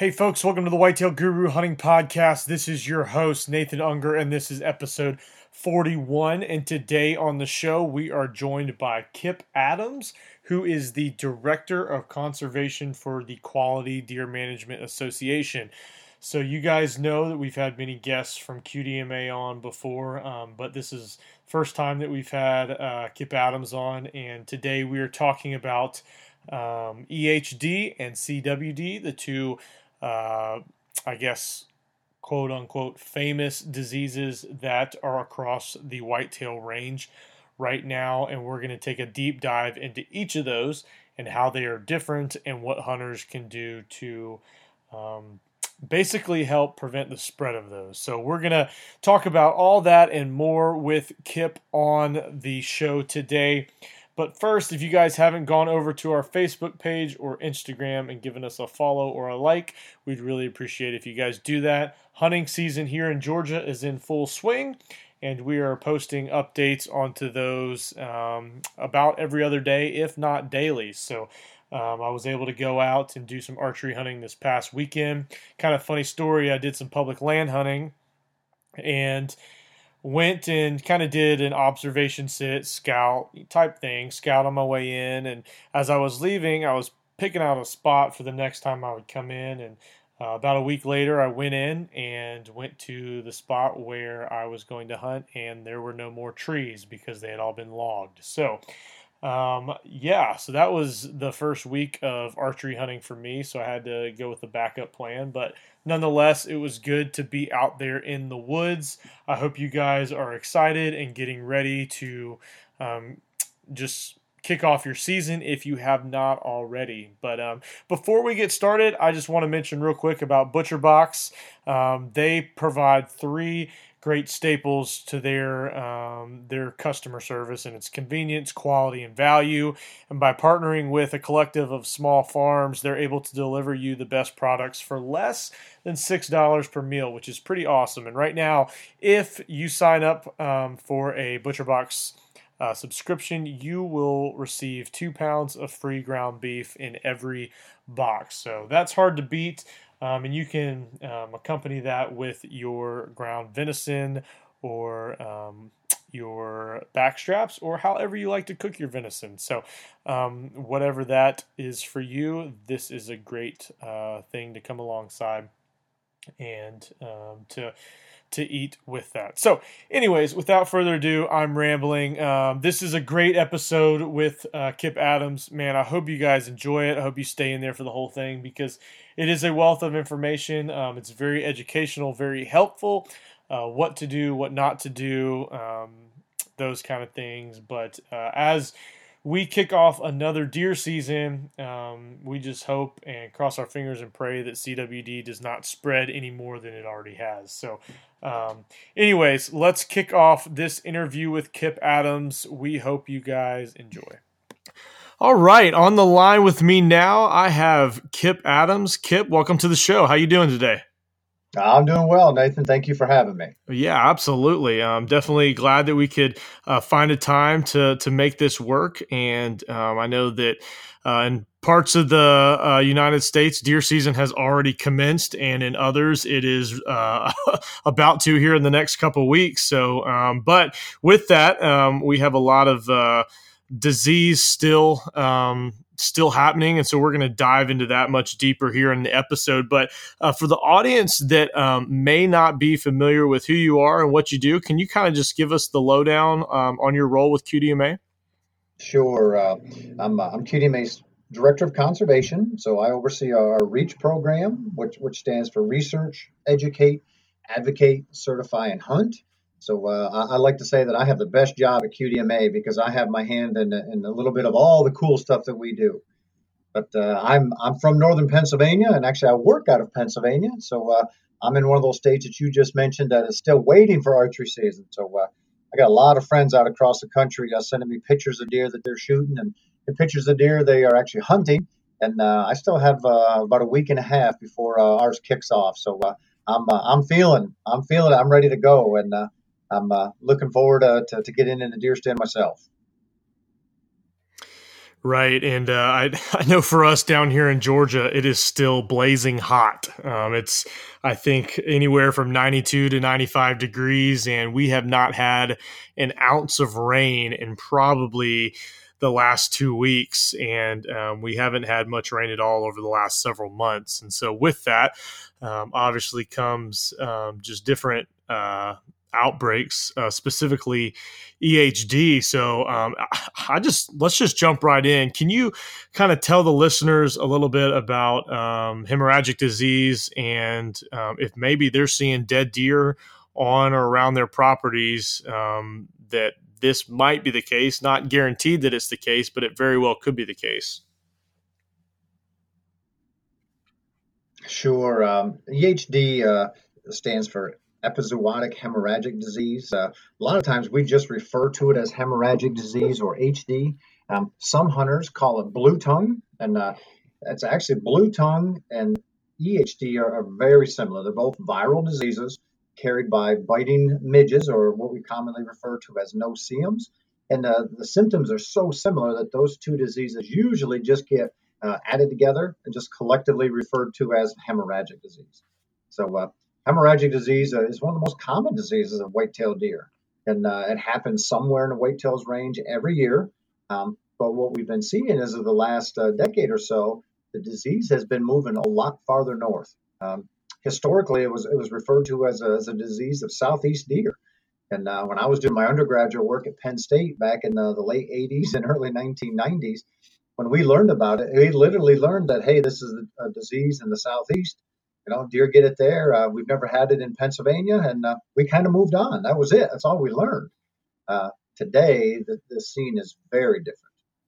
Hey, folks, welcome to the Whitetail Guru Hunting Podcast. This is your host, Nathan Unger, and this is episode 41. And today on the show, we are joined by Kip Adams, who is the Director of Conservation for the Quality Deer Management Association. So, you guys know that we've had many guests from QDMA on before, um, but this is first time that we've had uh, Kip Adams on, and today we are talking about um, EHD and CWD, the two uh, I guess, quote unquote, famous diseases that are across the whitetail range right now. And we're going to take a deep dive into each of those and how they are different and what hunters can do to um, basically help prevent the spread of those. So, we're going to talk about all that and more with Kip on the show today. But first, if you guys haven't gone over to our Facebook page or Instagram and given us a follow or a like, we'd really appreciate if you guys do that. Hunting season here in Georgia is in full swing, and we are posting updates onto those um, about every other day, if not daily. So um, I was able to go out and do some archery hunting this past weekend. Kind of funny story. I did some public land hunting, and went and kind of did an observation sit scout type thing scout on my way in and as i was leaving i was picking out a spot for the next time i would come in and uh, about a week later i went in and went to the spot where i was going to hunt and there were no more trees because they had all been logged. So um, yeah so that was the first week of archery hunting for me so i had to go with the backup plan but nonetheless, it was good to be out there in the woods. I hope you guys are excited and getting ready to um, just kick off your season if you have not already. But um, before we get started, I just want to mention real quick about ButcherBox. Um, they provide three great staples to their um, their customer service and its convenience, quality, and value. And by partnering with a collective of small farms, they're able to deliver you the best products for less than six dollars per meal, which is pretty awesome. And right now, if you sign up um, for a ButcherBox uh, subscription, you will receive two pounds of free ground beef in every box. So that's hard to beat. Um, and you can um, accompany that with your ground venison or um, your back straps or however you like to cook your venison. So, um, whatever that is for you, this is a great uh, thing to come alongside and um, to to eat with that. So, anyways, without further ado, I'm rambling. Um, this is a great episode with uh, Kip Adams. Man, I hope you guys enjoy it. I hope you stay in there for the whole thing because it is a wealth of information. Um, it's very educational, very helpful. Uh, what to do, what not to do, um, those kind of things. But uh, as we kick off another deer season. Um, we just hope and cross our fingers and pray that CWD does not spread any more than it already has. So, um, anyways, let's kick off this interview with Kip Adams. We hope you guys enjoy. All right, on the line with me now, I have Kip Adams. Kip, welcome to the show. How you doing today? I'm doing well, Nathan. Thank you for having me. Yeah, absolutely. I'm definitely glad that we could uh, find a time to to make this work. And um, I know that uh, in parts of the uh, United States, deer season has already commenced, and in others, it is uh, about to here in the next couple weeks. So, um, but with that, um, we have a lot of uh, disease still um, still happening. And so we're going to dive into that much deeper here in the episode. But uh, for the audience that um, may not be familiar with who you are and what you do, can you kind of just give us the lowdown um, on your role with QDMA? Sure. Uh, I'm, uh, I'm QDMA's Director of Conservation. So I oversee our REACH program, which, which stands for Research, Educate, Advocate, Certify, and Hunt. So uh, I, I, like to say that I have the best job at QDMA because I have my hand in, in a little bit of all the cool stuff that we do. But uh, I'm I'm from northern Pennsylvania, and actually I work out of Pennsylvania. So uh, I'm in one of those states that you just mentioned that is still waiting for archery season. So uh, I got a lot of friends out across the country uh, sending me pictures of deer that they're shooting, and the pictures of deer they are actually hunting. And uh, I still have about a week and a half before ours kicks off. So I'm I'm feeling I'm feeling I'm ready to go, and I'm uh, looking forward uh, to, to getting in the deer stand myself. Right, and uh, I I know for us down here in Georgia, it is still blazing hot. Um, it's I think anywhere from ninety two to ninety five degrees, and we have not had an ounce of rain in probably the last two weeks, and um, we haven't had much rain at all over the last several months. And so, with that, um, obviously comes um, just different uh, outbreaks, uh, specifically EHD. So um, I just let's just jump right in. Can you kind of tell the listeners a little bit about um, hemorrhagic disease and um, if maybe they're seeing dead deer on or around their properties um, that this might be the case? Not guaranteed that it's the case, but it very well could be the case. Sure. Um, EHD uh, stands for epizootic hemorrhagic disease. Uh, a lot of times we just refer to it as hemorrhagic disease or HD. Um, some hunters call it blue tongue, and uh, it's actually blue tongue and EHD are, are, very similar. They're both viral diseases carried by biting midges, or what we commonly refer to as no-see-ums. And uh, the symptoms are so similar that those two diseases usually just get uh, added together and just collectively referred to as hemorrhagic disease. So uh, hemorrhagic disease uh, is one of the most common diseases of white-tailed deer, and uh, it happens somewhere in the whitetails range every year. Um, but what we've been seeing is of the last uh, decade or so, the disease has been moving a lot farther north. Um, historically, it was it was referred to as a, as a disease of southeast deer. And uh, when I was doing my undergraduate work at Penn State back in the, the late 80s and early 1990s, when we learned about it, we literally learned that hey, this is a disease in the southeast you know, deer get it there. Uh, we've never had it in Pennsylvania, and uh, we kind of moved on. That was it. That's all we learned. Uh, today, the, the scene is very different.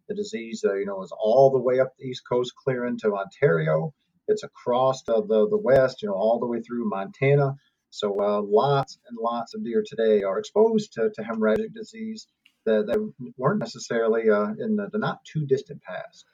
The disease, uh, you know, is all the way up the East Coast, clear into Ontario. It's across the, the, the West, you know, all the way through Montana. So uh, lots and lots of deer today are exposed to, to hemorrhagic disease that, that weren't necessarily uh, in the, the, not too distant past.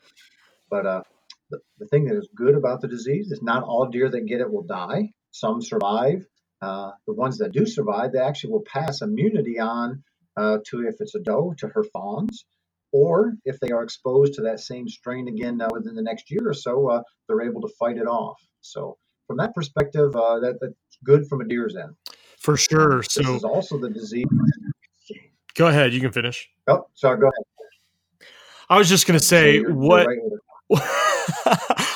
But the, the thing that is good about the disease is not all deer that get it will die. Some survive. Uh, the ones that do survive, they actually will pass immunity on uh, to, if it's a doe, to her fawns. Or if they are exposed to that same strain again uh, within the next year or so, uh, they're able to fight it off. So, from that perspective, uh, that, that's good from a deer's end. For sure. So, this is also the disease. Go ahead. You can finish. Oh, sorry. Go ahead. I was just going to say so what. Right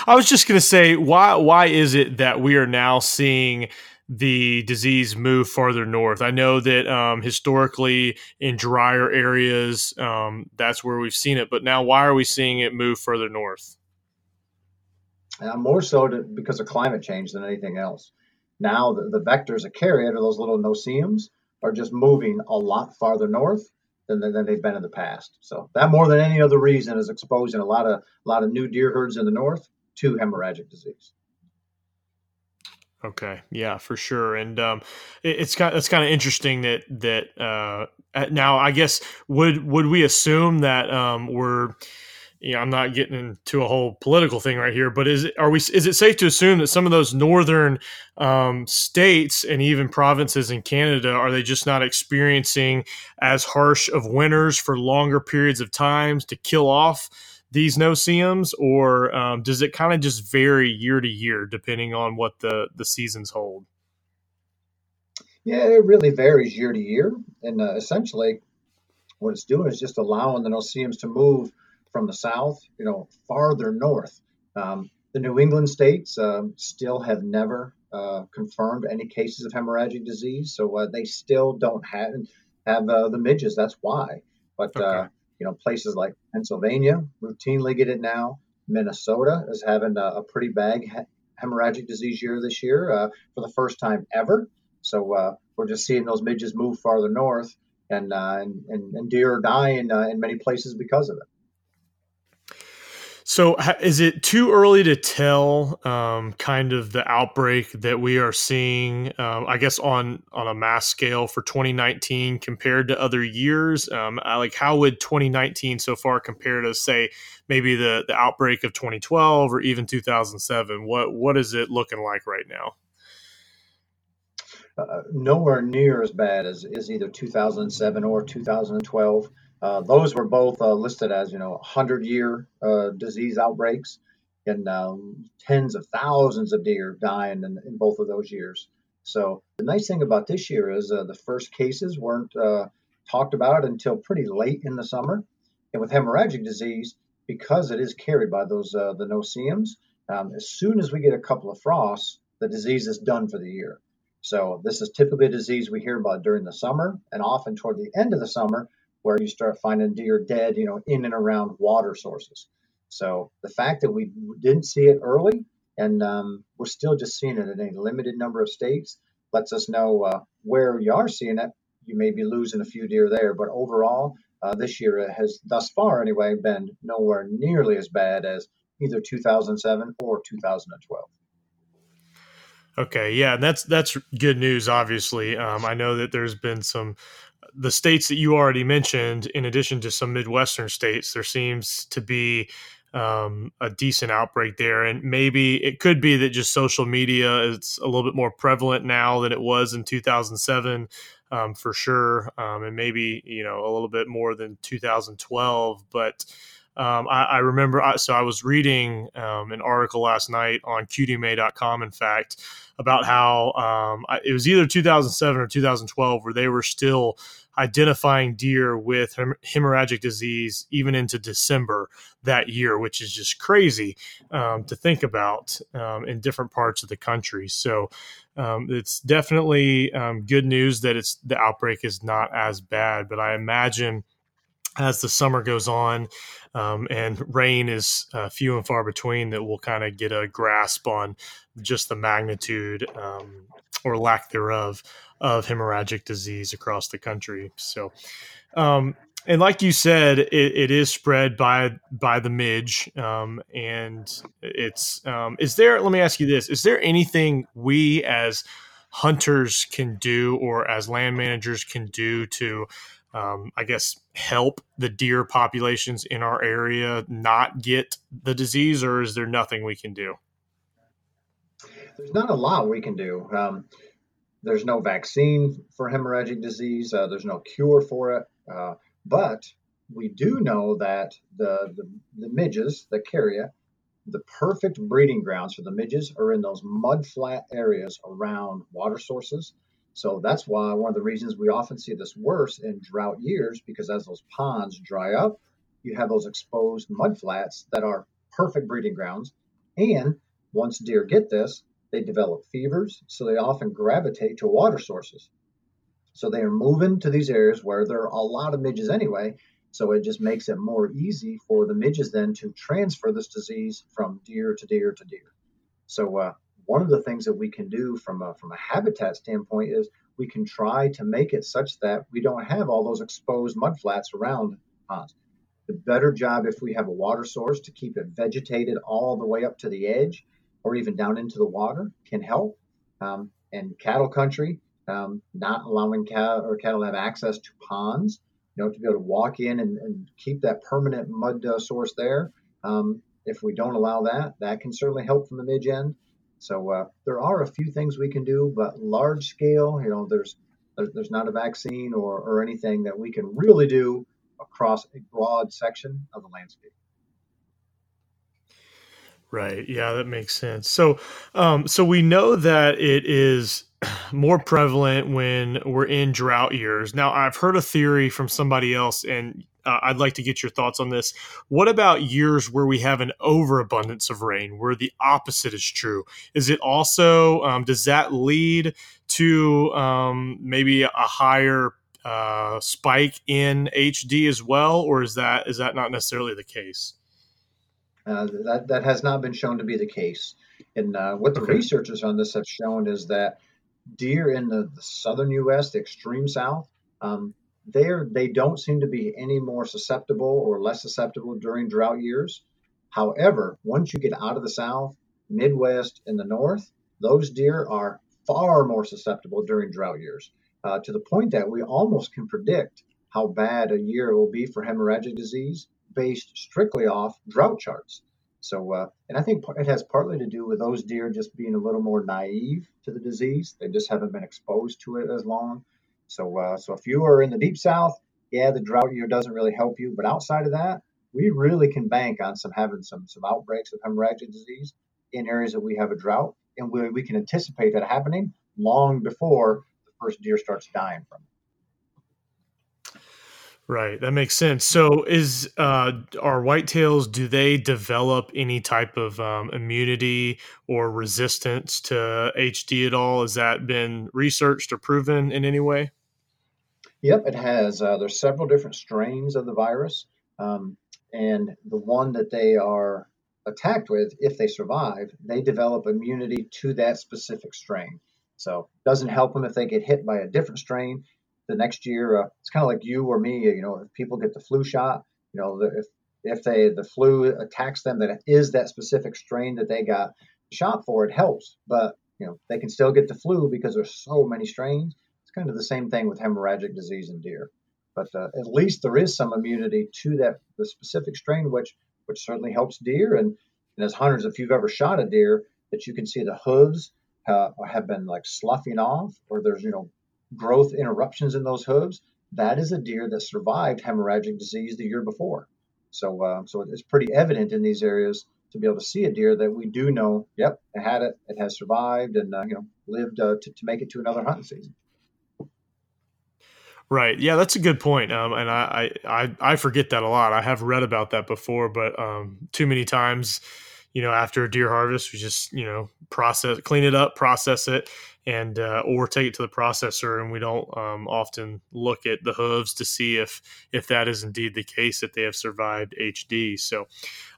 I was just going to say why why is it that we are now seeing the disease move farther north? I know that um, historically in drier areas um, that's where we've seen it, but now why are we seeing it move further north? Uh, more so to, because of climate change than anything else. Now the, the vectors that carry it, or those little no-see-ums, are just moving a lot farther north than, than they've been in the past. So that more than any other reason is exposing a lot of a lot of new deer herds in the north to hemorrhagic disease. Okay, yeah, for sure, and um, it, it's kind it's kind of interesting that that uh, now I guess would would we assume that um, we're you know, I'm not getting into a whole political thing right here, but is are we? Is it safe to assume that some of those northern um, states and even provinces in Canada are they just not experiencing as harsh of winters for longer periods of times to kill off these no-see-ums, or um, does it kind of just vary year to year depending on what the the seasons hold? Yeah, it really varies year to year, and uh, essentially, what it's doing is just allowing the no-see-ums to move from the south, you know, farther north. Um, the New England states um, still have never uh, confirmed any cases of hemorrhagic disease, so uh, they still don't have have uh, the midges. That's why. But uh, okay. You know, places like Pennsylvania routinely get it now. Minnesota is having a, a pretty bad hemorrhagic disease year this year uh, for the first time ever. So uh, we're just seeing those midges move farther north, and and, and, and deer are dying in many places because of it. So, is it too early to tell um, kind of the outbreak that we are seeing? Um, I guess on on a mass scale for 2019 compared to other years. Um, like, how would 2019 so far compare to say maybe the the outbreak of 2012 or even 2007? What what is it looking like right now? Uh, nowhere near as bad as, as either 2007 or 2012. Uh, those were both uh, listed as you know 100 year uh, disease outbreaks, and um, tens of thousands of deer dying in, in, both of those years. So the nice thing about this year is uh, the first cases weren't uh, talked about until pretty late in the summer, and with hemorrhagic disease, because it is carried by those uh, the no-see-ums, um, as soon as we get a couple of frosts, the disease is done for the year. So this is typically a disease we hear about during the summer and often toward the end of the summer where you start finding deer dead, you know, in and around water sources. So the fact that we didn't see it early and um, we're still just seeing it in a limited number of states lets us know uh, where you are seeing it. You may be losing a few deer there, but overall, uh, this year has thus far anyway been nowhere nearly as bad as either 2007 or 2012. Okay, yeah, that's that's good news. Obviously, um, I know that there's been some the states that you already mentioned, in addition to some Midwestern states, there seems to be um, a decent outbreak there. And maybe it could be that just social media is a little bit more prevalent now than it was in 2007, um, for sure. Um, and maybe, you know, a little bit more than 2012. But um, I, I, remember, I, so I was reading um, an article last night on qdma.com, in fact, about how um, it was either 2007 or 2012 where they were still identifying deer with hem- hemorrhagic disease even into December that year, which is just crazy um, to think about um, in different parts of the country. So um, it's definitely um, good news that it's the outbreak is not as bad, but I imagine as the summer goes on um, and rain is uh, few and far between that we'll kind of get a grasp on just the magnitude um, or lack thereof of hemorrhagic disease across the country. So um, and like you said it, it is spread by by the midge um, and it's um, is there let me ask you this is there anything we as hunters can do or as land managers can do to um, I guess, help the deer populations in our area not get the disease, or is there nothing we can do? There's not a lot we can do. Um, there's no vaccine for hemorrhagic disease. Uh, there's no cure for it. Uh, but we do know that the, the, the midges that carry it, the perfect breeding grounds for the midges are in those mud flat areas around water sources so that's why one of the reasons we often see this worse in drought years, because as those ponds dry up, you have those exposed mudflats that are perfect breeding grounds. And once deer get this, they develop fevers, so they often gravitate to water sources. So they are moving to these areas where there are a lot of midges anyway. So it just makes it more easy for the midges then to transfer this disease from deer to deer to deer. So uh, one of the things that we can do from a, from a habitat standpoint is we can try to make it such that we don't have all those exposed mudflats around ponds. The better job if we have a water source to keep it vegetated all the way up to the edge or even down into the water can help. Um, and cattle country, um, not allowing cattle or cattle to have access to ponds, you know, to be able to walk in and, and keep that permanent mud uh, source there. Um, if we don't allow that, that can certainly help from the midge end. So uh, there are a few things we can do, but large scale, you know, there's there's not a vaccine or, or anything that we can really do across a broad section of the landscape. Right. Yeah, that makes sense. So, um, so we know that it is more prevalent when we're in drought years. Now, I've heard a theory from somebody else, and uh, I'd like to get your thoughts on this. What about years where we have an overabundance of rain, where the opposite is true? Is it also um, does that lead to um, maybe a higher uh, spike in HD as well, or is that is that not necessarily the case? Uh, that that has not been shown to be the case. And uh, what the okay. researchers on this have shown is that deer in the, the southern U.S., the extreme south, um, there they don't seem to be any more susceptible or less susceptible during drought years. However, once you get out of the south, Midwest, and the north, those deer are far more susceptible during drought years, uh, to the point that we almost can predict how bad a year will be for hemorrhagic disease based strictly off drought charts. So, uh, and I think it has partly to do with those deer just being a little more naive to the disease. They just haven't been exposed to it as long. So, uh, so if you are in the deep south, yeah, the drought year doesn't really help you, but outside of that, we really can bank on some having some some outbreaks of hemorrhagic disease in areas that we have a drought, and we, we can anticipate that happening long before the first deer starts dying from it. Right, that makes sense. So, is uh, are whitetails? Do they develop any type of um, immunity or resistance to HD at all? Has that been researched or proven in any way? Yep, it has. Uh, there's several different strains of the virus, um, and the one that they are attacked with, if they survive, they develop immunity to that specific strain. So, doesn't help them if they get hit by a different strain the next year. Uh, it's kind of like you or me. You know, if people get the flu shot, you know, if if they the flu attacks them, that is that specific strain that they got shot for. It helps, but you know, they can still get the flu because there's so many strains. It's kind of the same thing with hemorrhagic disease in deer. But uh, at least there is some immunity to that the specific strain, which which certainly helps deer. And, and as hunters, if you've ever shot a deer, that you can see the hooves uh, have been like sloughing off, or there's you know growth interruptions in those hooves, that is a deer that survived hemorrhagic disease the year before. So, uh, so it's pretty evident in these areas to be able to see a deer that we do know, yep, it had it, it has survived, and uh, you know lived uh, to, to make it to another hunting season. Right. Yeah, that's a good point. Um, and I, I, I forget that a lot. I have read about that before, but um, too many times you know, after a deer harvest, we just, you know, process, clean it up, process it, and uh, or take it to the processor. And we don't um, often look at the hooves to see if if that is indeed the case that they have survived HD. So,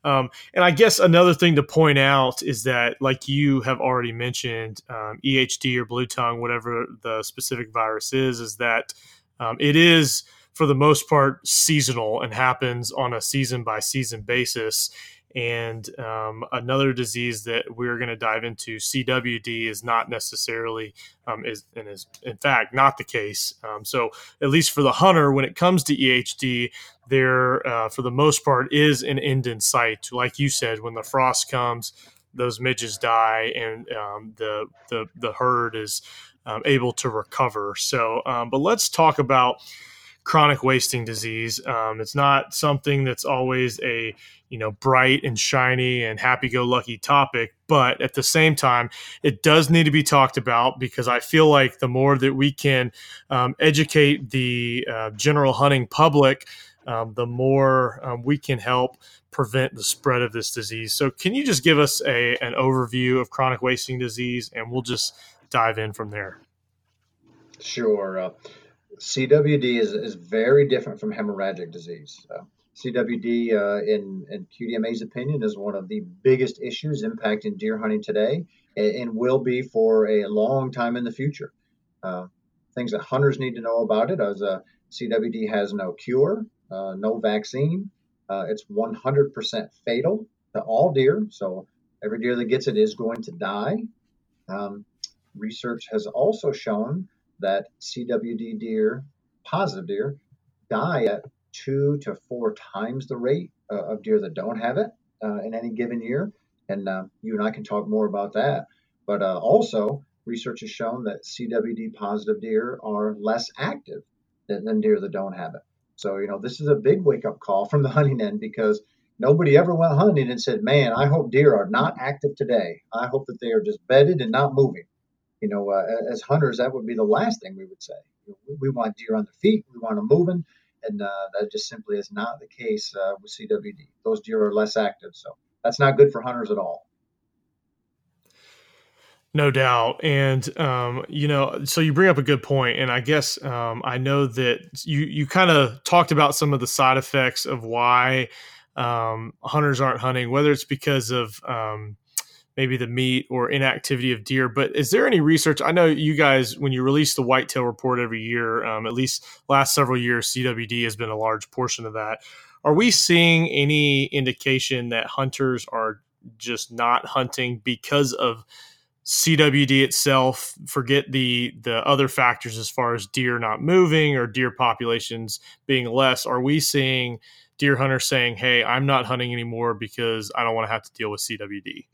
um, and I guess another thing to point out is that, like you have already mentioned, um, EHD or blue tongue, whatever the specific virus is, is that um, it is for the most part seasonal and happens on a season by season basis and um, another disease that we're going to dive into, CWD, is not necessarily um, is and is in fact not the case. Um, so at least for the hunter, when it comes to EHD, there uh, for the most part is an end in sight. Like you said, when the frost comes, those midges die, and um, the the the herd is um, able to recover. So, um, but let's talk about chronic wasting disease. Um, it's not something that's always a you know bright and shiny and happy-go-lucky topic, but at the same time, it does need to be talked about because I feel like the more that we can um, educate the uh, general hunting public. Um, the more um, we can help prevent the spread of this disease. So, can you just give us a an overview of chronic wasting disease, and we'll just dive in from there? Sure. Uh, CWD is, is very different from hemorrhagic disease. CWD, uh, in, in QDMA's opinion, is one of the biggest issues impacting deer hunting today and, and will be for a long time in the future. Uh, things that hunters need to know about it as uh, CWD has no cure, uh, no vaccine. Uh, it's 100% fatal to all deer. So every deer that gets it is going to die. Um, research has also shown that CWD deer, positive deer, die at two to four times the rate uh, of deer that don't have it uh, in any given year. And uh, you and I can talk more about that. But uh, also, research has shown that CWD positive deer are less active than, than deer that don't have it. So, you know, this is a big wake up call from the hunting end because nobody ever went hunting and said, man, I hope deer are not active today. I hope that they are just bedded and not moving you know, uh, as hunters, that would be the last thing we would say. We want deer on their feet, we want them moving, and uh, that just simply is not the case uh, with CWD. Those deer are less active, so that's not good for hunters at all. No doubt. And, um, you know, so you bring up a good point, And I guess um, I know that you, you kind of talked about some of the side effects of why um, hunters aren't hunting, whether it's because of, um, maybe the meat or inactivity of deer. But is there any research? I know you guys, when you release the whitetail report every year, um, at least last several years, CWD has been a large portion of that. Are we seeing any indication that hunters are just not hunting because of CWD itself? Forget the the other factors as far as deer not moving or deer populations being less. Are we seeing deer hunters saying, "Hey, I'm not hunting anymore because I don't want to have to deal with CWD"?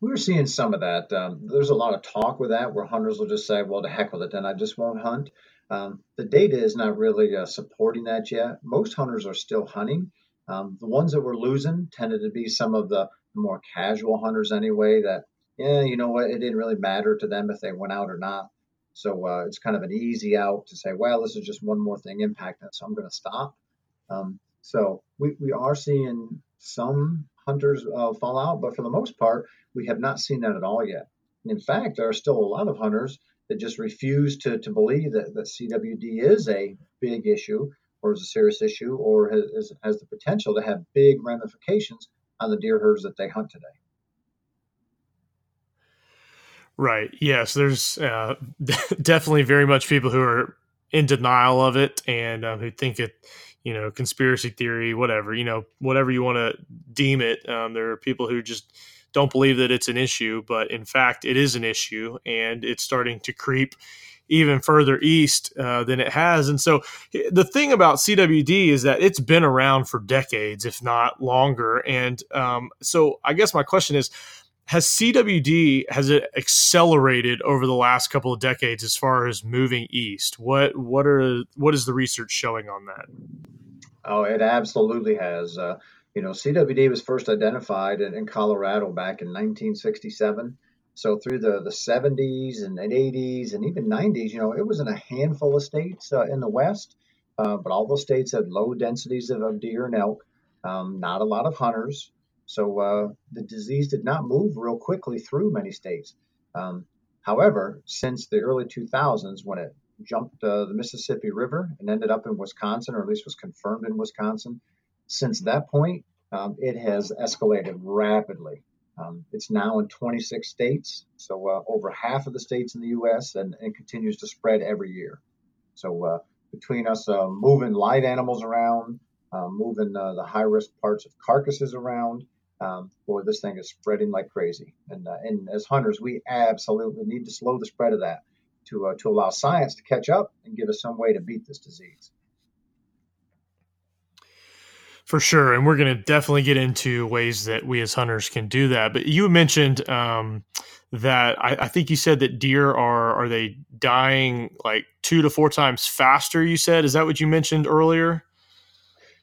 We are seeing some of that. Um, there's a lot of talk with that where hunters will just say, well, to heck with it, then I just won't hunt. Um, the data is not really uh, supporting that yet. Most hunters are still hunting. Um, the ones that we're losing tended to be some of the more casual hunters anyway. That yeah, you know what, it didn't really matter to them if they went out or not. So uh, it's kind of an easy out to say, well, this is just one more thing impacting so I'm going to stop. Um, so we, we are seeing some hunters uh, fall out, but for the most part, we have not seen that at all yet. In fact, there are still a lot of hunters that just refuse to, to believe that, that CWD is a big issue or is a serious issue or has, has the potential to have big ramifications on the deer herds that they hunt today. Right. Yes. There's uh, definitely very much people who are in denial of it and um, who think it, you know, conspiracy theory, whatever, you know, whatever you want to deem it. Um, there are people who just don't believe that it's an issue, but in fact, it is an issue and it's starting to creep even further east uh, than it has. And so the thing about CWD is that it's been around for decades, if not longer. And um, so I guess my question is, has CWD has it accelerated over the last couple of decades as far as moving east? What what are what is the research showing on that? Oh, it absolutely has. Uh, you know, CWD was first identified in, in, Colorado back in 1967. So through the, the 70s and 80s and even 90s, you know, it was in a handful of states uh, in the West, uh, but all those states had low densities of, of deer and elk, um, not a lot of hunters. So uh, the disease did not move real quickly through many states. Um, however, since the early 2000s, when it jumped uh, the Mississippi River and ended up in Wisconsin, or at least was confirmed in Wisconsin, since that point, um, it has escalated rapidly. Um, it's now in 26 states, so uh, over half of the states in the U.S., and, and continues to spread every year. So uh, between us uh, moving live animals around, uh, moving uh, the high risk parts of carcasses around, um, boy, this thing is spreading like crazy. And, uh, and as hunters, we absolutely need to slow the spread of that to, uh, to allow science to catch up and give us some way to beat this disease. For sure. And we're going to definitely get into ways that we as hunters can do that. But you mentioned um, that I, I, think you said that deer are, are they dying like two to four times faster, you said? Is that what you mentioned earlier?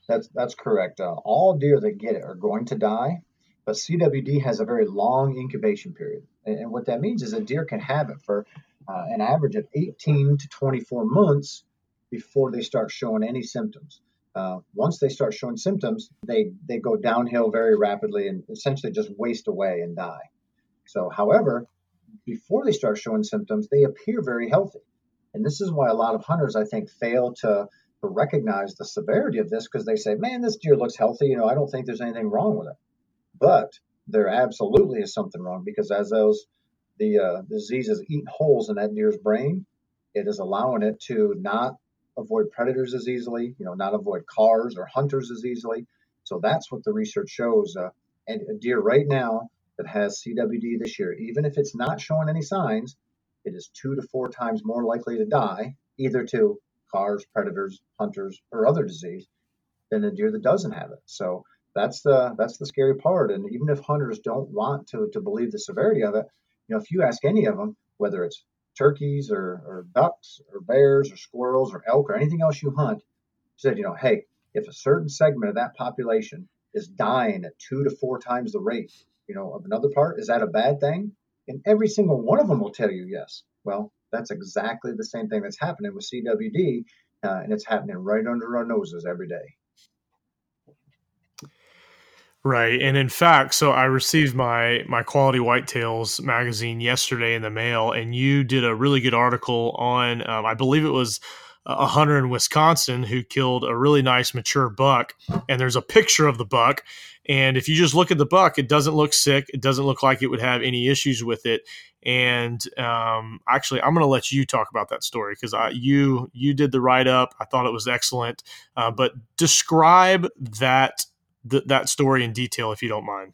That's, that's correct. Uh, all deer that get it are going to die but CWD has a very long incubation period. And, what that means is a deer can have it for uh, an average of 18 to 24 months before they start showing any symptoms. Uh, once they start showing symptoms, they, they go downhill very rapidly and essentially just waste away and die. So, however, before they start showing symptoms, they appear very healthy. And this is why a lot of hunters, I think, fail to, to recognize the severity of this because they say, man, this deer looks healthy. You know, I don't think there's anything wrong with it. But there absolutely is something wrong because as those the uh, eating holes in that deer's brain, it is allowing it to not avoid predators as easily, you know, not avoid cars or hunters as easily. So that's what the research shows. Uh, and a deer right now that has CWD this year, even if it's not showing any signs, it is two to four times more likely to die, either to cars, predators, hunters, or other disease, than a deer that doesn't have it. So that's the that's the scary part. And even if hunters don't want to to believe the severity of it, you know, if you ask any of them, whether it's turkeys or, or ducks or bears or squirrels or elk or anything else you hunt, said, you know, hey, if a certain segment of that population is dying at two to four times the rate, you know, of another part, is that a bad thing? And every single one of them will tell you yes. Well, that's exactly the same thing that's happening with CWD, uh, and it's happening right under our noses every day. Right. And in fact, so I received my my Quality Whitetails magazine yesterday in the mail, and you did a really good article on, um, I believe it was a hunter in Wisconsin who killed a really nice mature buck. And there's a picture of the buck. And if you just look at the buck, it doesn't look sick. It doesn't look like it would have any issues with it. And um, actually, I'm going to let you talk about that story because you you did the write up. I thought it was excellent. Uh, but describe that th- that story in detail, if you don't mind.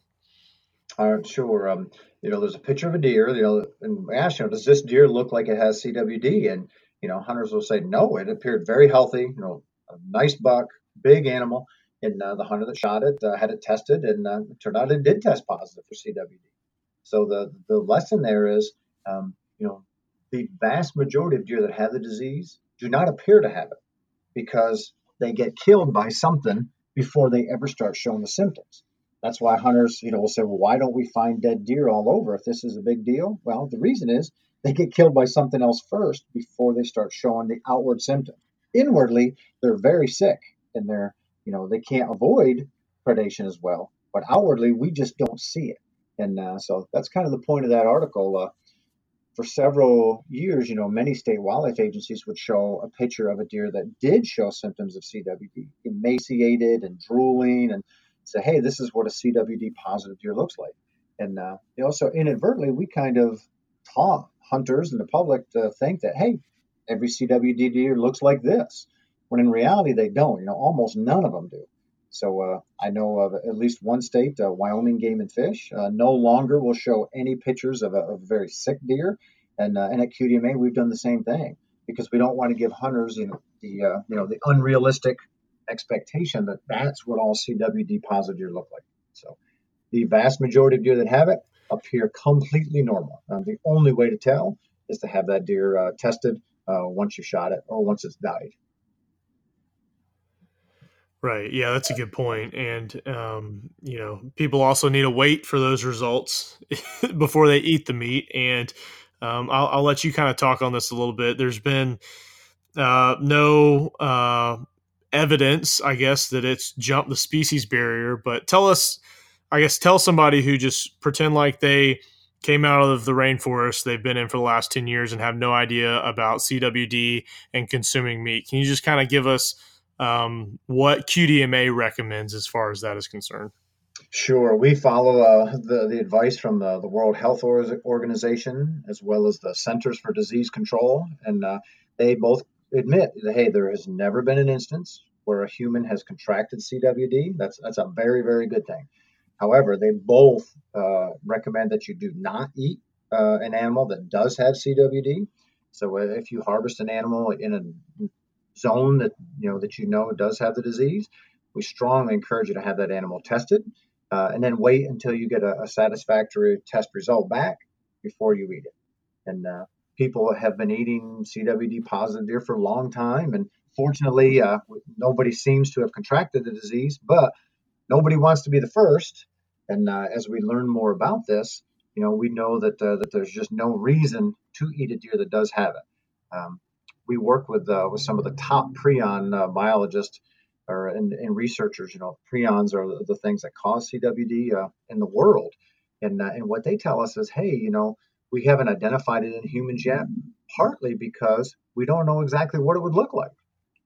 Uh, sure. Um, you know, there's a picture of a deer. You know, and asked, you know, does this deer look like it has CWD? And you know, hunters will say no. It appeared very healthy. You know, a nice buck, big animal. And uh, the hunter that shot it uh, had it tested, and uh, it turned out it did test positive for CWD. So the the lesson there is, um, you know, the vast majority of deer that have the disease do not appear to have it because they get killed by something before they ever start showing the symptoms. That's why hunters, you know, will say, well, why don't we find dead deer all over if this is a big deal? Well, the reason is they get killed by something else first before they start showing the outward symptom. Inwardly, they're very sick and they're, you know, they can't avoid predation as well. But outwardly, we just don't see it. And uh, so that's kind of the point of that article. Uh, for several years, you know, many state wildlife agencies would show a picture of a deer that did show symptoms of CWD, emaciated and drooling, and say, hey, this is what a CWD positive deer looks like. And uh, also inadvertently, we kind of taught hunters and the public to think that, hey, every CWD deer looks like this, when in reality they don't. You know, almost none of them do. So uh, I know of at least one state, uh, Wyoming Game and Fish, uh, no longer will show any pictures of a, of a very sick deer, and uh, and at QDMA we've done the same thing because we don't want to give hunters you know the uh, you know the unrealistic expectation that that's what all CWD positive deer look like. So the vast majority of deer that have it appear completely normal. Um, the only way to tell is to have that deer uh, tested once you shot it or once it's died. Right. Yeah, that's a good point. And, um, you know, people also need to wait for those results before they eat the meat. And um, I'll, I'll, let you kind of talk on this a little bit. There's been uh, no uh, evidence, I guess, that it's jumped the species barrier. But tell us, I guess, tell somebody who just pretend like they came out of the rainforest they've been in for the last 10 years and have no idea about CWD and consuming meat. Can you just kind of give us – um, what QDMA recommends as far as that is concerned. Sure. We follow uh, the, the advice from the, the World Health Organization as well as the Centers for Disease Control. And uh, they both admit that, hey, there has never been an instance where a human has contracted CWD. That's, that's a very, very good thing. However, they both uh, recommend that you do not eat uh, an animal that does have CWD. So if you harvest an animal in a zone that you know that you know does have the disease, we strongly encourage you to have that animal tested, uh, and then wait until you get a, a, satisfactory test result back before you eat it. And uh, people have been eating CWD positive deer for a long time, and fortunately, uh, nobody seems to have contracted the disease, but nobody wants to be the first. And uh, as we learn more about this, you know, we know that uh, that there's just no reason to eat a deer that does have it. Um, we work with uh, with some of the top prion uh, biologists or and, and, researchers. You know, prions are the, the things that cause CWD uh, in the world, and uh, and what they tell us is, hey, you know, we haven't identified it in humans yet, partly because we don't know exactly what it would look like.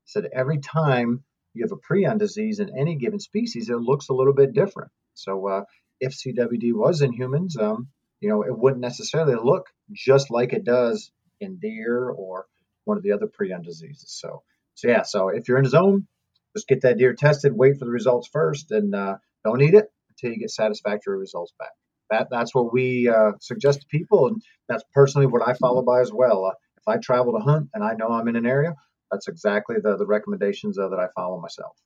So every time you have a prion disease in any given species, it looks a little bit different. So uh, if CWD was in humans, um, you know, it wouldn't necessarily look just like it does in deer or one of the other prion diseases. So, so yeah, so if you're in a zone, just get that deer tested, wait for the results first, and uh, don't eat it until you get satisfactory results back. That that's what we uh, suggest to people, and that's personally what I follow by as well. Uh, if I travel to hunt and I know I'm in an area, that's exactly the the recommendations uh, that I follow myself.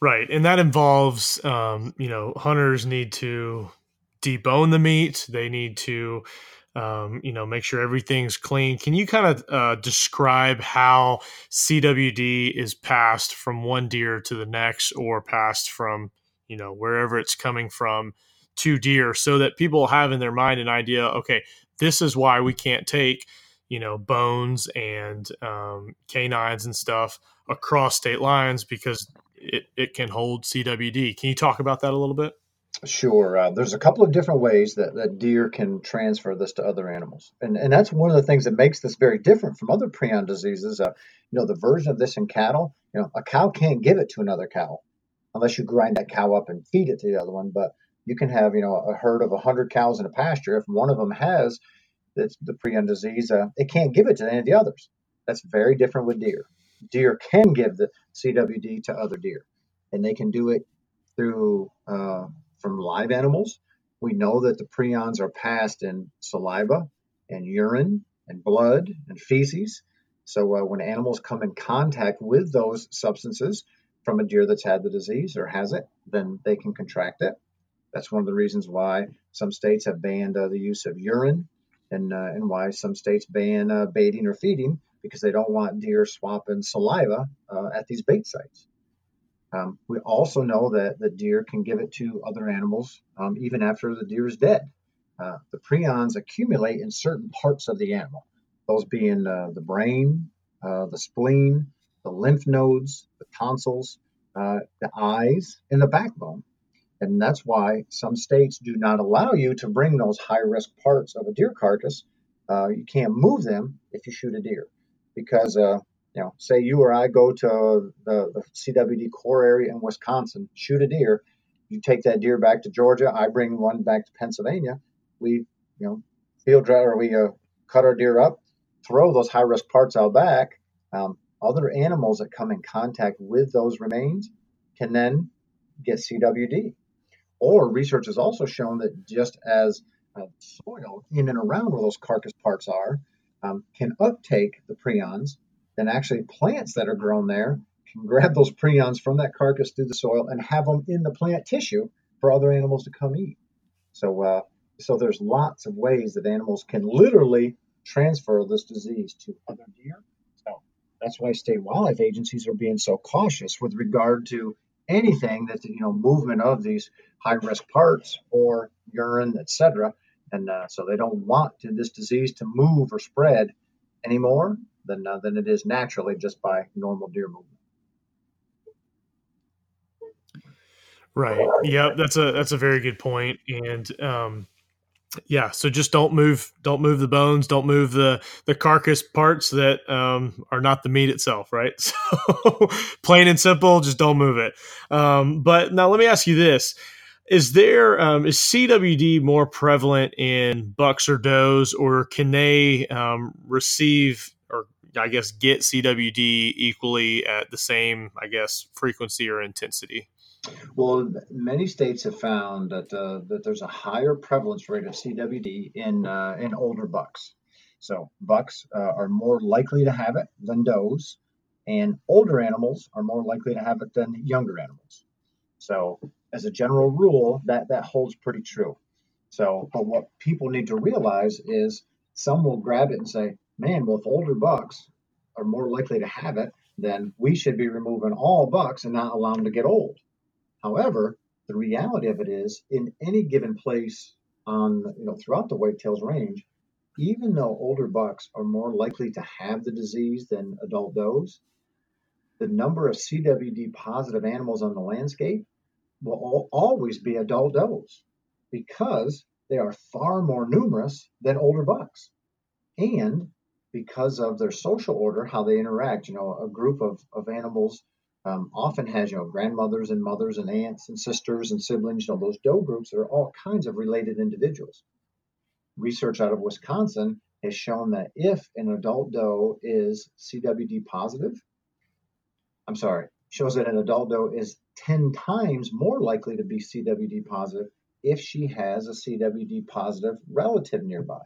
Right, and that involves, um, you know, hunters need to debone the meat. They need to um, you know, make sure everything's clean. Can you kind of uh, describe how CWD is passed from one deer to the next, or passed from you know wherever it's coming from to deer, so that people have in their mind an idea? Okay, this is why we can't take you know bones and um, canines and stuff across state lines because it, it can hold CWD. Can you talk about that a little bit? Sure. Uh, there's a couple of different ways that, that deer can transfer this to other animals. And, and that's one of the things that makes this very different from other prion diseases. Uh, you know, the version of this in cattle, you know, a cow can't give it to another cow unless you grind that cow up and feed it to the other one. But you can have, you know, a herd of 100 cows in a pasture. If one of them has the, the prion disease, uh, it can't give it to any of the others. That's very different with deer. Deer can give the CWD to other deer, and they can do it through uh, from live animals. We know that the prions are passed in saliva and urine and blood and feces. So uh, when animals come in contact with those substances from a deer that's had the disease or has it, then they can contract it. That's one of the reasons why some states have banned uh, the use of urine and uh, and why some states ban uh, baiting or feeding because they don't want deer swapping saliva uh, at these bait sites. Um, we also know that the deer can give it to other animals um, even after the deer is dead. Uh, the prions accumulate in certain parts of the animal, those being uh, the brain, uh, the spleen, the lymph nodes, the tonsils, uh, the eyes, and the backbone. And that's why some states do not allow you to bring those high risk parts of a deer carcass. Uh, you can't move them if you shoot a deer because uh, know, say you or I go to the, the CWD core area in Wisconsin, shoot a deer, you take that deer back to Georgia, I bring one back to Pennsylvania. We, you know, field dry or we uh, cut our deer up, throw those high risk parts out back. Um, other animals that come in contact with those remains can then get CWD. Or research has also shown that just as uh, soil in and around where those carcass parts are um, can uptake the prions, then actually plants that are grown there can grab those prions from that carcass through the soil and have them in the plant tissue for other animals to come eat. So, uh, so there's lots of ways that animals can literally transfer this disease to other deer. So that's why state wildlife agencies are being so cautious with regard to anything that you know movement of these high risk parts or urine, etc. And uh, so they don't want to, this disease to move or spread anymore than uh, than it is naturally just by normal deer movement. Right. Yep. That's a that's a very good point. And um, yeah, so just don't move don't move the bones, don't move the the carcass parts that um, are not the meat itself, right? So plain and simple, just don't move it. Um, but now let me ask you this is there um, is CWD more prevalent in bucks or does, or can they um, receive I guess get CWD equally at the same I guess frequency or intensity? Well, many states have found that uh, that there's a higher prevalence rate of CWD in uh, in older bucks. So bucks uh, are more likely to have it than does, and older animals are more likely to have it than younger animals. So as a general rule, that that holds pretty true. So, but what people need to realize is some will grab it and say, "Man, well, if older bucks are more likely to have it, then we should be removing all bucks and not allow them to get old." However, the reality of it is, in any given place on you know throughout the whitetails range, even though older bucks are more likely to have the disease than adult does, the number of CWD positive animals on the landscape will always be adult does because they are far more numerous than older bucks. And because of their social order, how they interact, you know, a group of, of animals um, often has, you know, grandmothers and mothers and aunts and sisters and siblings, you know, those doe groups that are all kinds of related individuals. Research out of Wisconsin has shown that if an adult doe is CWD positive, I'm sorry, shows that an adult doe is 10 times more likely to be CWD positive if she has a CWD positive relative nearby.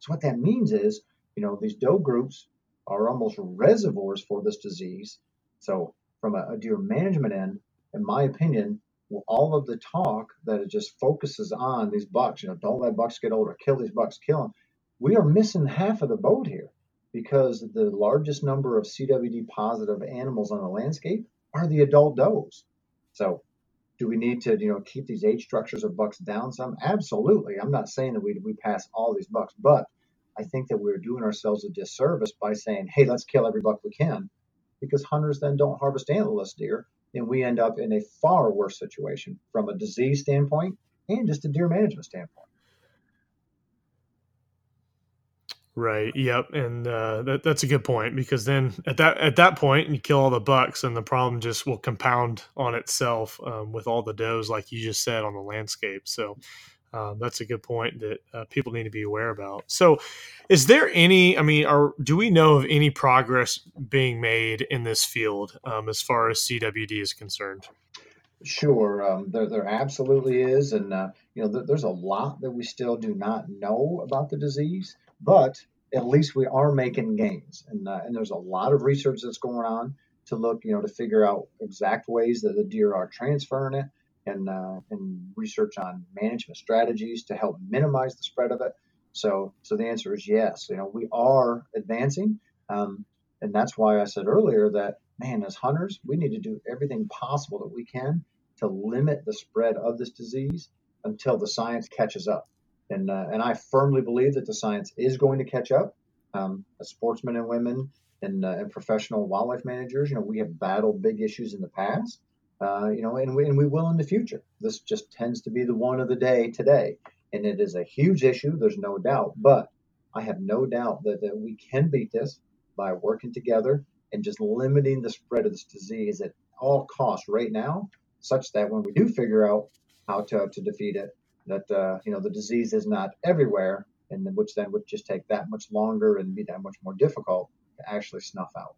So, what that means is, you know, these doe groups are almost reservoirs for this disease. So, from a, a deer management end, in my opinion, all of the talk that it just focuses on these bucks, you know, don't let bucks get older, kill these bucks, kill them. We are missing half of the boat here because the largest number of CWD positive animals on the landscape are the adult does. So do we need to, you know, keep these age structures of bucks down some? Absolutely. I'm not saying that we, we pass all these bucks, but I think that we're doing ourselves a disservice by saying, hey, let's kill every buck we can, because hunters then don't harvest antlerless deer, and we end up in a far worse situation from a disease standpoint and just a deer management standpoint. Right. Yep. And uh, that that's a good point because then at that at that point you kill all the bucks and the problem just will compound on itself um, with all the does, like you just said, on the landscape. So um, that's a good point that uh, people need to be aware about. So, is there any? I mean, are do we know of any progress being made in this field um, as far as CWD is concerned? Sure, um, there there absolutely is, and uh, you know, th- there's a lot that we still do not know about the disease but at least we are making gains. And, uh, and there's a lot of research that's going on to look, you know, to figure out exact ways that the deer are transferring it and, uh, and research on management strategies to help minimize the spread of it. So, so the answer is yes. You know, we are advancing, um, and that's why I said earlier that man, as hunters, we need to do everything possible that we can to limit the spread of this disease until the science catches up. And uh, and I firmly believe that the science is going to catch up. Um, as sportsmen and women and, uh, and professional wildlife managers, you know, we have battled big issues in the past. Uh, you know, and we, and we will in the future. This just tends to be the one of the day today, and it is a huge issue. There's no doubt, but I have no doubt that, that we can beat this by working together and just limiting the spread of this disease at all costs right now, such that when we do figure out how to, to defeat it, that uh, you know the disease is not everywhere, and which then would just take that much longer and be that much more difficult to actually snuff out.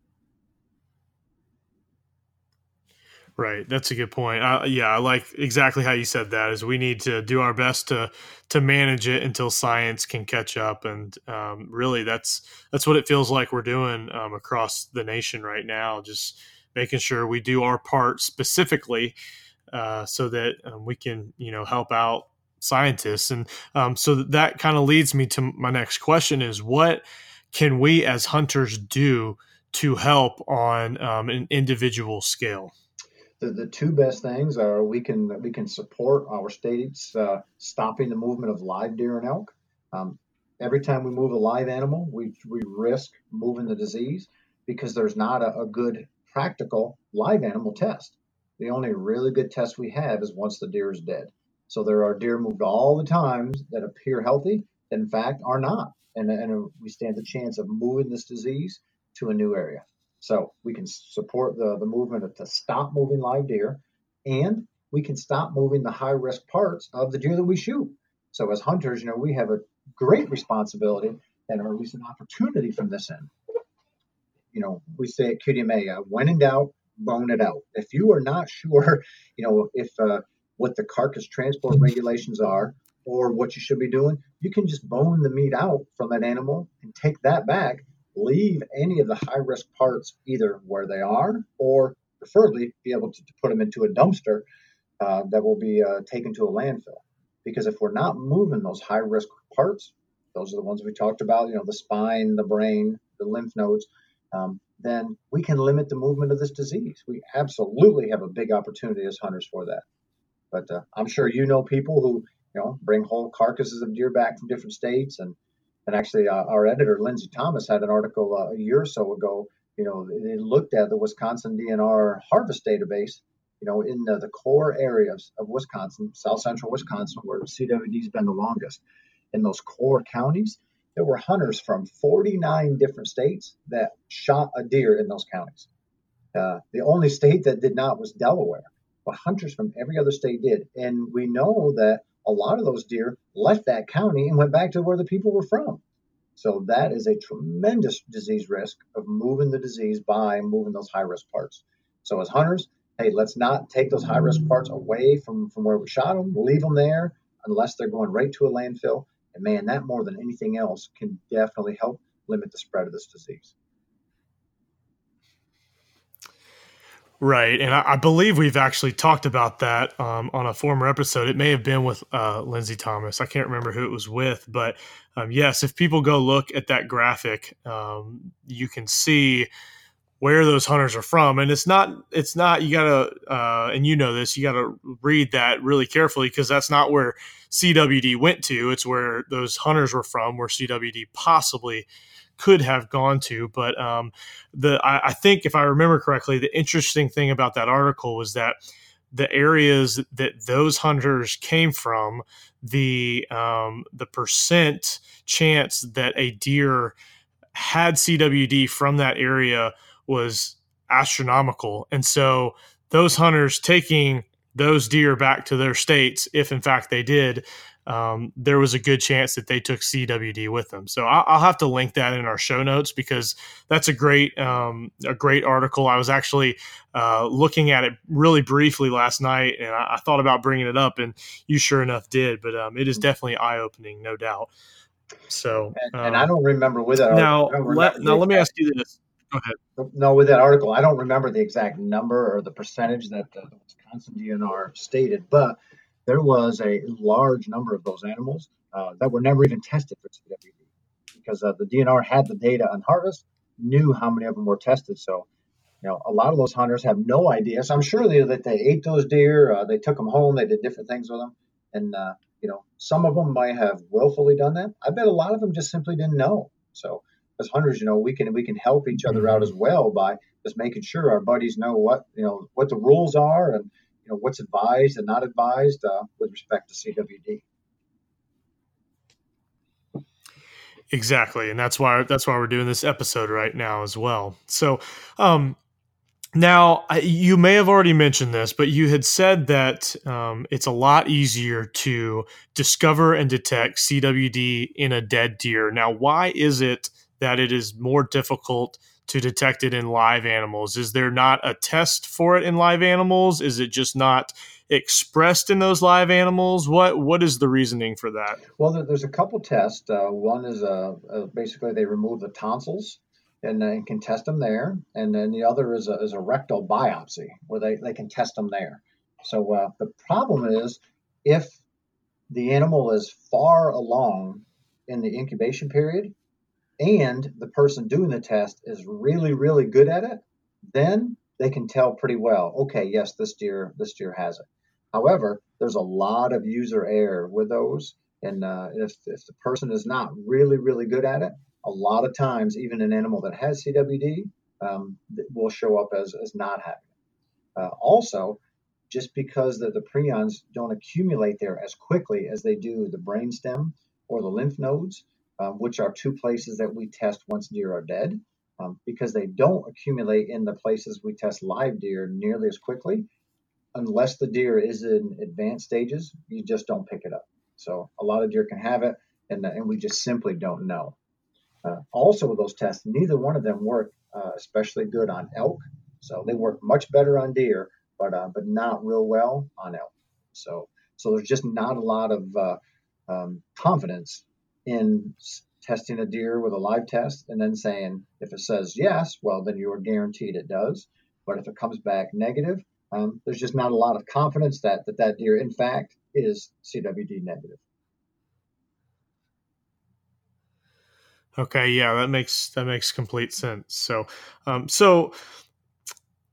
Right, that's a good point. Uh, yeah, I like exactly how you said that. Is we need to do our best to to manage it until science can catch up, and um, really, that's that's what it feels like we're doing um, across the nation right now. Just making sure we do our part specifically, uh, so that um, we can you know help out scientists, and um, so that kind of leads me to my next question: is what can we as hunters do to help on um, an individual scale? The, the two best things are we can we can support our states uh, stopping the movement of live deer and elk. Um, every time we move a live animal, we, we risk moving the disease because there's not a, a good practical live animal test. The only really good test we have is once the deer is dead. So there are deer moved all the times that appear healthy, that in fact are not. And, and we stand the chance of moving this disease to a new area. So we can support the, the movement to stop moving live deer, and we can stop moving the high risk parts of the deer that we shoot. So as hunters, you know, we have a great responsibility and at least an opportunity from this end. You know, we say at QDMA, uh, when in doubt, bone it out. If you are not sure, you know, if uh, what the carcass transport regulations are or what you should be doing, you can just bone the meat out from that animal and take that back leave any of the high risk parts either where they are or preferably be able to, to put them into a dumpster uh, that will be uh, taken to a landfill. Because if we're not moving those high risk parts, those are the ones we talked about, you know, the spine, the brain, the lymph nodes, um, then we can limit the movement of this disease. We absolutely have a big opportunity as hunters for that. But uh, I'm sure you know people who, you know, bring whole carcasses of deer back from different states and and actually, uh, our editor, Lindsay Thomas, had an article uh, a year or so ago. You know, it looked at the Wisconsin DNR harvest database, you know, in the, the core areas of Wisconsin, south central Wisconsin, where CWD's been the longest. In those core counties, there were hunters from 49 different states that shot a deer in those counties. Uh, the only state that did not was Delaware, but hunters from every other state did. And we know that a lot of those deer left that county and went back to where the people were from. So that is a tremendous disease risk of moving the disease by moving those high risk parts. So as hunters, hey, let's not take those high risk parts away from, from where we shot them, leave them there unless they're going right to a landfill. And man, that more than anything else can definitely help limit the spread of this disease. Right, and I, I, believe we've actually talked about that um, on a former episode. It may have been with uh, Lindsay Thomas. I can't remember who it was with, but um, yes, if people go look at that graphic, um, you can see where those hunters are from, and it's not it's not you gotta uh, and you know this you gotta read that really carefully because that's not where CWD went to. It's where those hunters were from, where CWD possibly could have gone to. But um, the I, I think if I remember correctly, the interesting thing about that article was that the areas that those hunters came from, the um, the percent chance that a deer had CWD from that area was astronomical, and so those hunters taking those deer back to their states, if in fact they did, um, there was a good chance that they took CWD with them. So I'll, I'll, have to link that in our show notes because that's a great um, a great article. I was actually uh, looking at it really briefly last night, and I, I, thought about bringing it up, and you sure enough did. But um, it is definitely eye opening, no doubt. So and, and, I um, don't remember with that. Now, let, now let me ask you this. Go ahead. No, with that article, I don't remember the exact number or the percentage that uh, the Wisconsin DNR stated, but there was a large number of those animals uh, that were never even tested for CWD because uh, the DNR had the data on harvest, knew how many of them were tested. So, you know, a lot of those hunters have no idea. So I'm sure they, that they ate those deer, uh, they took them home, they did different things with them, and uh, you know, some of them might have willfully done that. I bet a lot of them just simply didn't know. So, as hunters, you know, we can we can help each other out mm-hmm. as well by just making sure our buddies know what you know what the rules are and you know what's advised and not advised uh, with respect to CWD. Exactly, and that's why that's why we're doing this episode right now as well. So, um, now you may have already mentioned this, but you had said that um, it's a lot easier to discover and detect CWD in a dead deer. Now, why is it that it is more difficult to detect it in live animals? Is there not a test for it in live animals? Is it just not expressed in those live animals? What what is the reasoning for that? Well, there's a couple tests. Uh, one is uh, uh, basically they remove the tonsils and they can test them there, and then the other is a, is a rectal biopsy where they, they can test them there. So uh, the problem is if the animal is far along in the incubation period and the person doing the test is really, really good at it, then they can tell pretty well, okay, yes, this deer, this deer has it. However, there's a lot of user error with those. And uh, if, if the person is not really, really good at it, a lot of times, even an animal that has CWD um, will show up as, as not having it. Uh, also, just because the, the prions don't accumulate there as quickly as they do the brainstem or the lymph nodes, um, which are two places that we test once deer are dead. Um, because they don't accumulate in the places we test live deer nearly as quickly, unless the deer is in advanced stages, you just don't pick it up. So a lot of deer can have it, and, and we just simply don't know. Uh, also, with those tests, neither one of them work uh, especially good on elk. So they work much better on deer, but uh, but not real well on elk. So so there's just not a lot of uh, um, confidence in testing a deer with a live test and then saying if it says yes, well then you are guaranteed it does. But if it comes back negative, um, there's just not a lot of confidence that, that that deer in fact is CWD negative. Okay, yeah, that makes that makes complete sense. So, um, so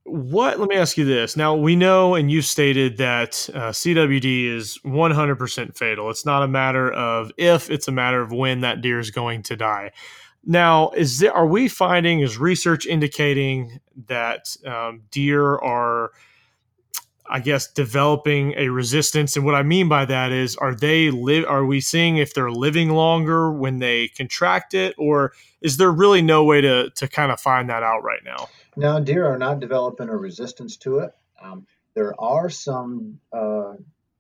what? Let me ask you this. Now we know, and you've stated that uh, CWD is 100% fatal. It's not a matter of if; it's a matter of when that deer is going to die. Now, is there, are we finding is research indicating that um, deer are I guess developing a resistance. And what I mean by that is, are they live? Are we seeing if they're living longer when they contract it, or is there really no way to to kind of find that out right now? No, deer are not developing a resistance to it. Um, there are some uh,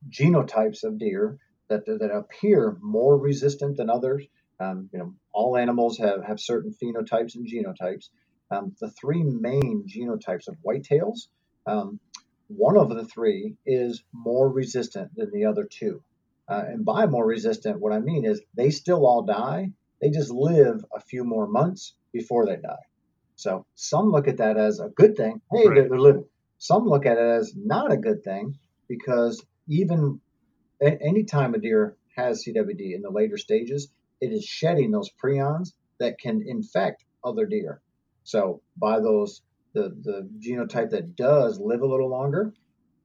genotypes of deer that that appear more resistant than others. Um, you know, all animals have have certain phenotypes and genotypes. Um, the three main genotypes of whitetails um, one of the three is more resistant than the other two. Uh, and by more resistant, what I mean is they still all die. They just live a few more months before they die. So some look at that as a good thing. Hey, right. they're living. Some look at it as not a good thing because even any time a deer has CWD in the later stages, it is shedding those prions that can infect other deer. So by those the, the genotype that does live a little longer,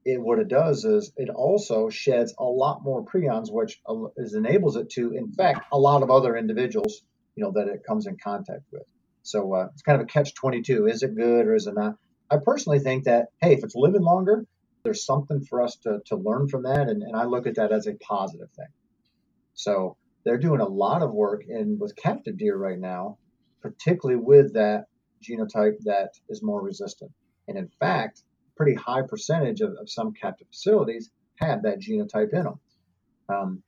it what it does is it also sheds a lot more prions, which is, enables it to infect a lot of other individuals, you know, that it comes in contact with. So uh, it's kind of a catch 22. Is it good or is it not? I personally think that, hey, if it's living longer, there's something for us to, to learn from that. And, and I look at that as a positive thing. So they're doing a lot of work in with captive deer right now, particularly with that genotype that is more resistant. And in fact, pretty high percentage of, of some captive facilities have that genotype in them. Um,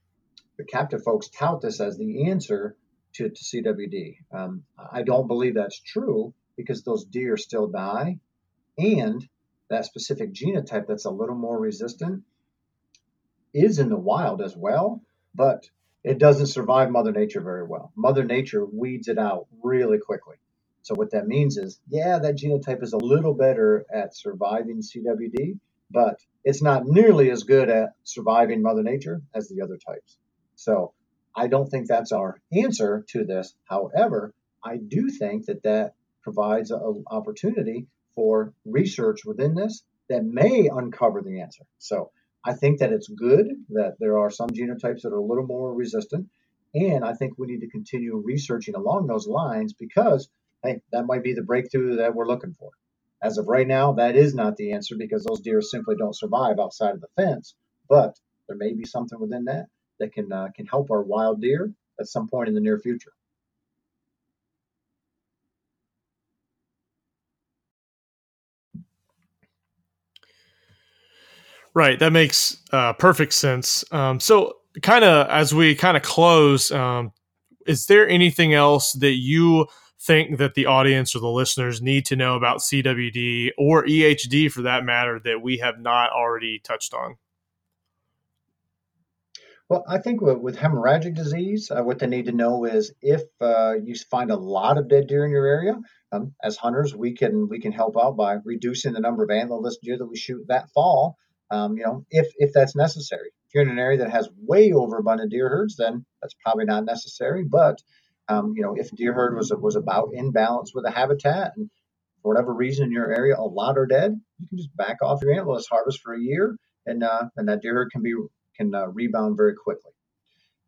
the captive folks tout this as the answer to, to CWD. Um, I don't believe that's true because those deer still die, and that specific genotype that's a little more resistant is in the wild as well, but it doesn't survive Mother Nature very well. Mother Nature weeds it out really quickly. So what that means is, yeah, that genotype is a little better at surviving CWD, but it's not nearly as good at surviving Mother Nature as the other types. So I don't think that's our answer to this. However, I do think that that provides an opportunity for research within this that may uncover the answer. So I think that it's good that there are some genotypes that are a little more resistant. And I think we need to continue researching along those lines because, hey, that might be the breakthrough that we're looking for. As of right now, that is not the answer because those deer simply don't survive outside of the fence. But there may be something within that that can uh, can help our wild deer at some point in the near future. Right, that makes uh, perfect sense. Um, so, kind of as we kind of close, um, is there anything else that you think that the audience or the listeners need to know about CWD or EHD for that matter that we have not already touched on? Well, I think with, hemorrhagic disease, uh, what they need to know is if uh, you find a lot of dead deer in your area, um, as hunters, we can we can help out by reducing the number of antlerless deer that we shoot that fall. Um, you know, if if that's necessary. If you're in an area that has way overabundant deer herds, then that's probably not necessary. But um, you know, if deer herd was was about in balance with the habitat, and for whatever reason in your area a lot are dead, you can just back off your antlerless harvest for a year, and uh, and that deer herd can be can uh, rebound very quickly.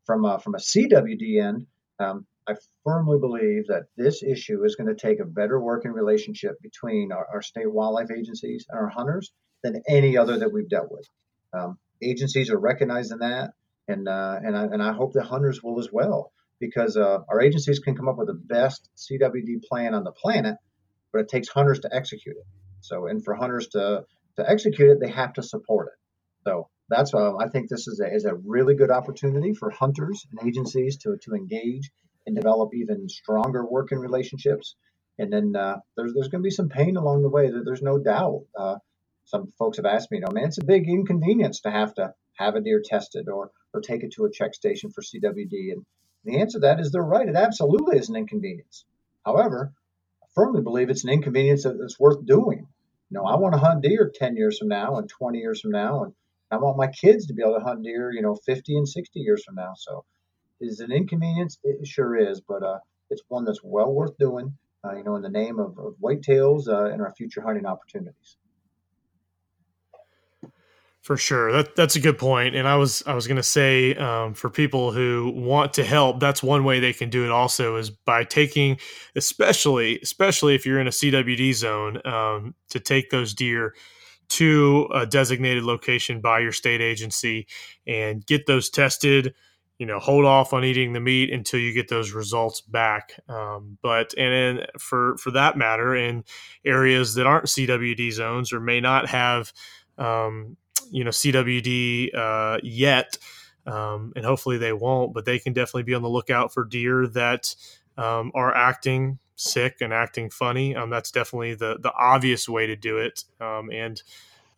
From a, from a CWD end, um, I firmly believe that this issue is going to take a better working relationship between our, our, state wildlife agencies and our hunters than any other that we've dealt with. Um, agencies are recognizing that, and uh, and I, and I hope the hunters will as well, because uh, our agencies can come up with the best CWD plan on the planet, but it takes hunters to execute it. So, and for hunters to to execute it, they have to support it. So that's why I think this is a, is a really good opportunity for hunters and agencies to, to engage and develop even stronger working relationships. And then uh, there's there's going to be some pain along the way. There's no doubt. Uh, some folks have asked me, you know, man, it's a big inconvenience to have to have a deer tested or or take it to a check station for CWD. And the answer to that is they're right. It absolutely is an inconvenience. However, I firmly believe it's an inconvenience that's worth doing. You know, I want to hunt deer 10 years from now and 20 years from now and I want my kids to be able to hunt deer, you know, 50 and 60 years from now. So is it an inconvenience? It sure is, but uh, it's one that's well worth doing, uh, you know, in the name of, of whitetails uh, and our future hunting opportunities. For sure, that that's a good point. And I was I was going to say um, for people who want to help, that's one way they can do it. Also, is by taking, especially especially if you're in a CWD zone, um, to take those deer to a designated location by your state agency and get those tested. You know hold off on eating the meat until you get those results back. Um, but and then for for that matter in areas that aren't cwd zones or may not have um, you know cwd uh, yet um, and hopefully they won't but they can definitely be on the lookout for deer that um, are acting sick and acting funny. Um, that's definitely the the obvious way to do it. Um, and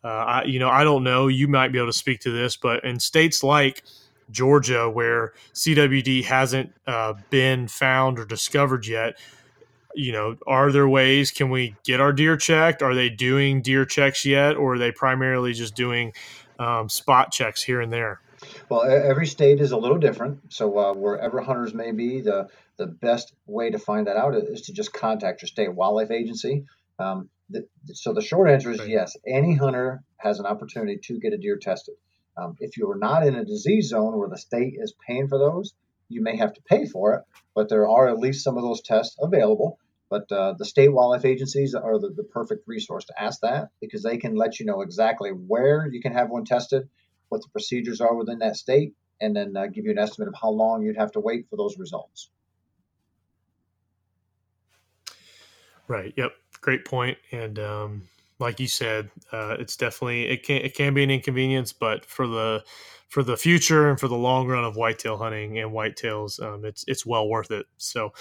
uh, I, you know, I don't know. You might be able to speak to this, but in states like Georgia, where CWD hasn't uh, been found or discovered yet, you know, are there ways? Can we get our deer checked? Are they doing deer checks yet, or are they primarily just doing um, spot checks here and there? Well, every state is a little different. So uh, wherever hunters may be, the the best way to find that out is to just contact your state wildlife agency. Um, the, so the short answer is right. yes. Any hunter has an opportunity to get a deer tested. Um, if you are not in a disease zone where the state is paying for those, you may have to pay for it, but there are at least some of those tests available. But uh, the state wildlife agencies are the, the perfect resource to ask that because they can let you know exactly where you can have one tested, what the procedures are within that state, and then uh, give you an estimate of how long you'd have to wait for those results. Right. Yep. Great point. And um, like you said, uh, it's definitely it can it can be an inconvenience, but for the for the future and for the long run of whitetail hunting and whitetails, um, it's it's well worth it. So,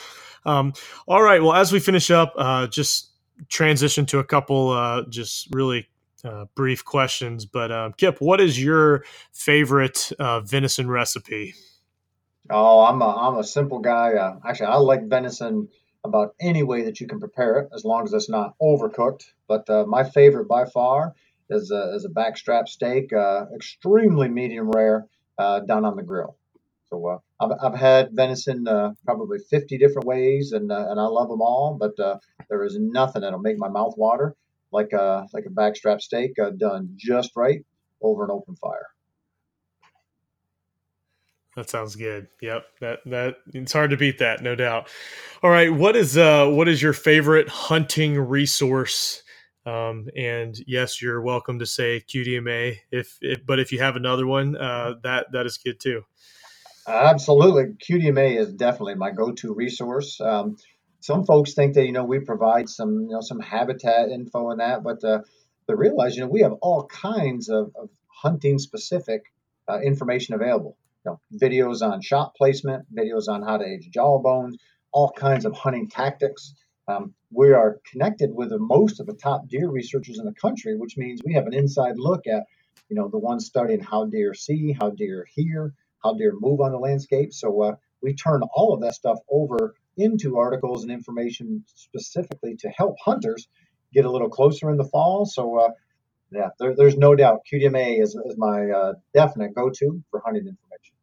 um, all right. Well, as we finish up, uh, just transition to a couple uh, just really uh, brief questions. But um, Kip, what is your favorite uh, venison recipe? Oh, I'm a I'm a simple guy. Uh, actually, I like venison about any way that you can prepare it, as long as it's not overcooked. But uh, my favorite by far is a, is a backstrap steak, uh, extremely medium rare, uh, done on the grill. So uh, I've, I've had venison uh, probably 50 different ways, and uh, and I love them all. But uh, there is nothing that'll make my mouth water like a like a backstrap steak uh, done just right over an open fire. That sounds good. Yep. That that it's hard to beat that, no doubt. All right, what is uh what is your favorite hunting resource? Um, and yes, you're welcome to say QDMA if, if but if you have another one, uh, that that is good too. Absolutely, QDMA is definitely my go-to resource. Um, some folks think that you know we provide some you know some habitat info and that, but uh, but realize you know we have all kinds of, of hunting specific uh, information available you know, videos on shot placement, videos on how to age jawbones, all kinds of hunting tactics. Um, we are connected with the, most of the top deer researchers in the country, which means we have an inside look at, you know, the ones studying how deer see, how deer hear, how deer move on the landscape. So uh, we turn all of that stuff over into articles and information specifically to help hunters get a little closer in the fall. So uh, yeah, there, there's no doubt QDMA is, is my uh, definite go-to for hunting information.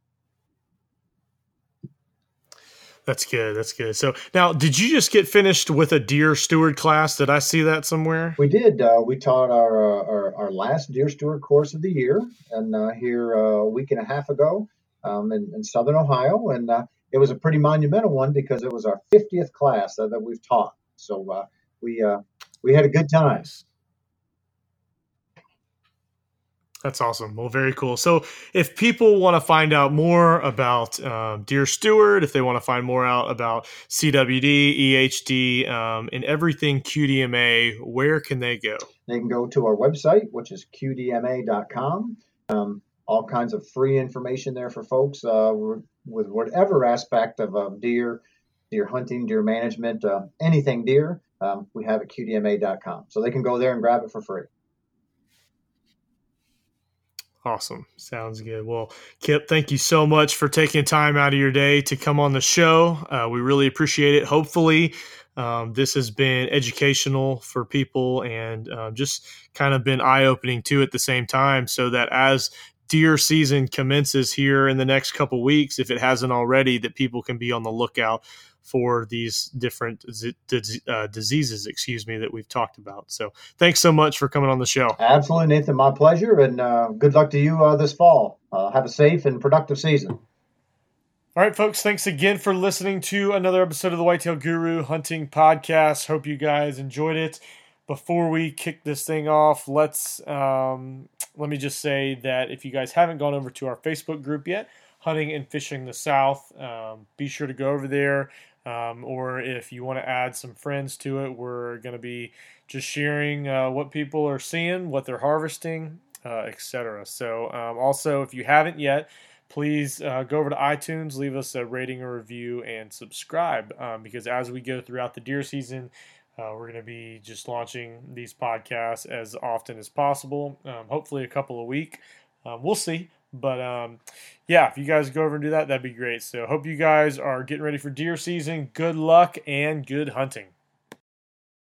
That's good. That's good. So now, did you just get finished with a deer steward class? Did I see that somewhere? We did. Uh, we taught our, uh, our, our last deer steward course of the year, and uh, here uh, a week and a half ago um, in, in, southern Ohio, and uh, it was a pretty monumental one because it was our 50th class that we've taught. So we we had a good time. That's awesome. Well, very cool. So, if people want to find out more about um, Deer Steward, if they want to find more out about CWD, EHD, um, and everything QDMA, where can they go? They can go to our website, which is qdma.com. Um, all kinds of free information there for folks uh, with whatever aspect of uh, deer, deer hunting, deer management, uh, anything deer. Um, we have at qdma.com. So they can go there and grab it for free. Awesome. Sounds good. Well, Kip, thank you so much for taking time out of your day to come on the show. Uh, we really appreciate it. Hopefully, um, this has been educational for people and uh, just kind of been eye opening too at the same time, so that as deer season commences here in the next couple weeks, if it hasn't already, that people can be on the lookout for these different uh, diseases, excuse me, that we've talked about. So thanks so much for coming on the show. Absolutely, Nathan. My pleasure. And uh, good luck to you uh, this fall. Uh, have a safe and productive season. All right, folks, thanks again for listening to another episode of the Whitetail Guru Hunting Podcast. Hope you guys enjoyed it. Before we kick this thing off, let's um, let me just say that if you guys haven't gone over to our Facebook group yet, Hunting and Fishing the South, um, be sure to go over there. Um, or if you want to add some friends to it, we're going to be just sharing uh, what people are seeing, what they're harvesting, uh, etc. So, um, also, if you haven't yet, please uh, go over to iTunes, leave us a rating or review, and subscribe um, because as we go throughout the deer season, uh, we're going to be just launching these podcasts as often as possible. Um, hopefully, a couple a week. Um, we'll see. But um, yeah, if you guys go over and do that, that'd be great. So hope you guys are getting ready for deer season. Good luck and good hunting.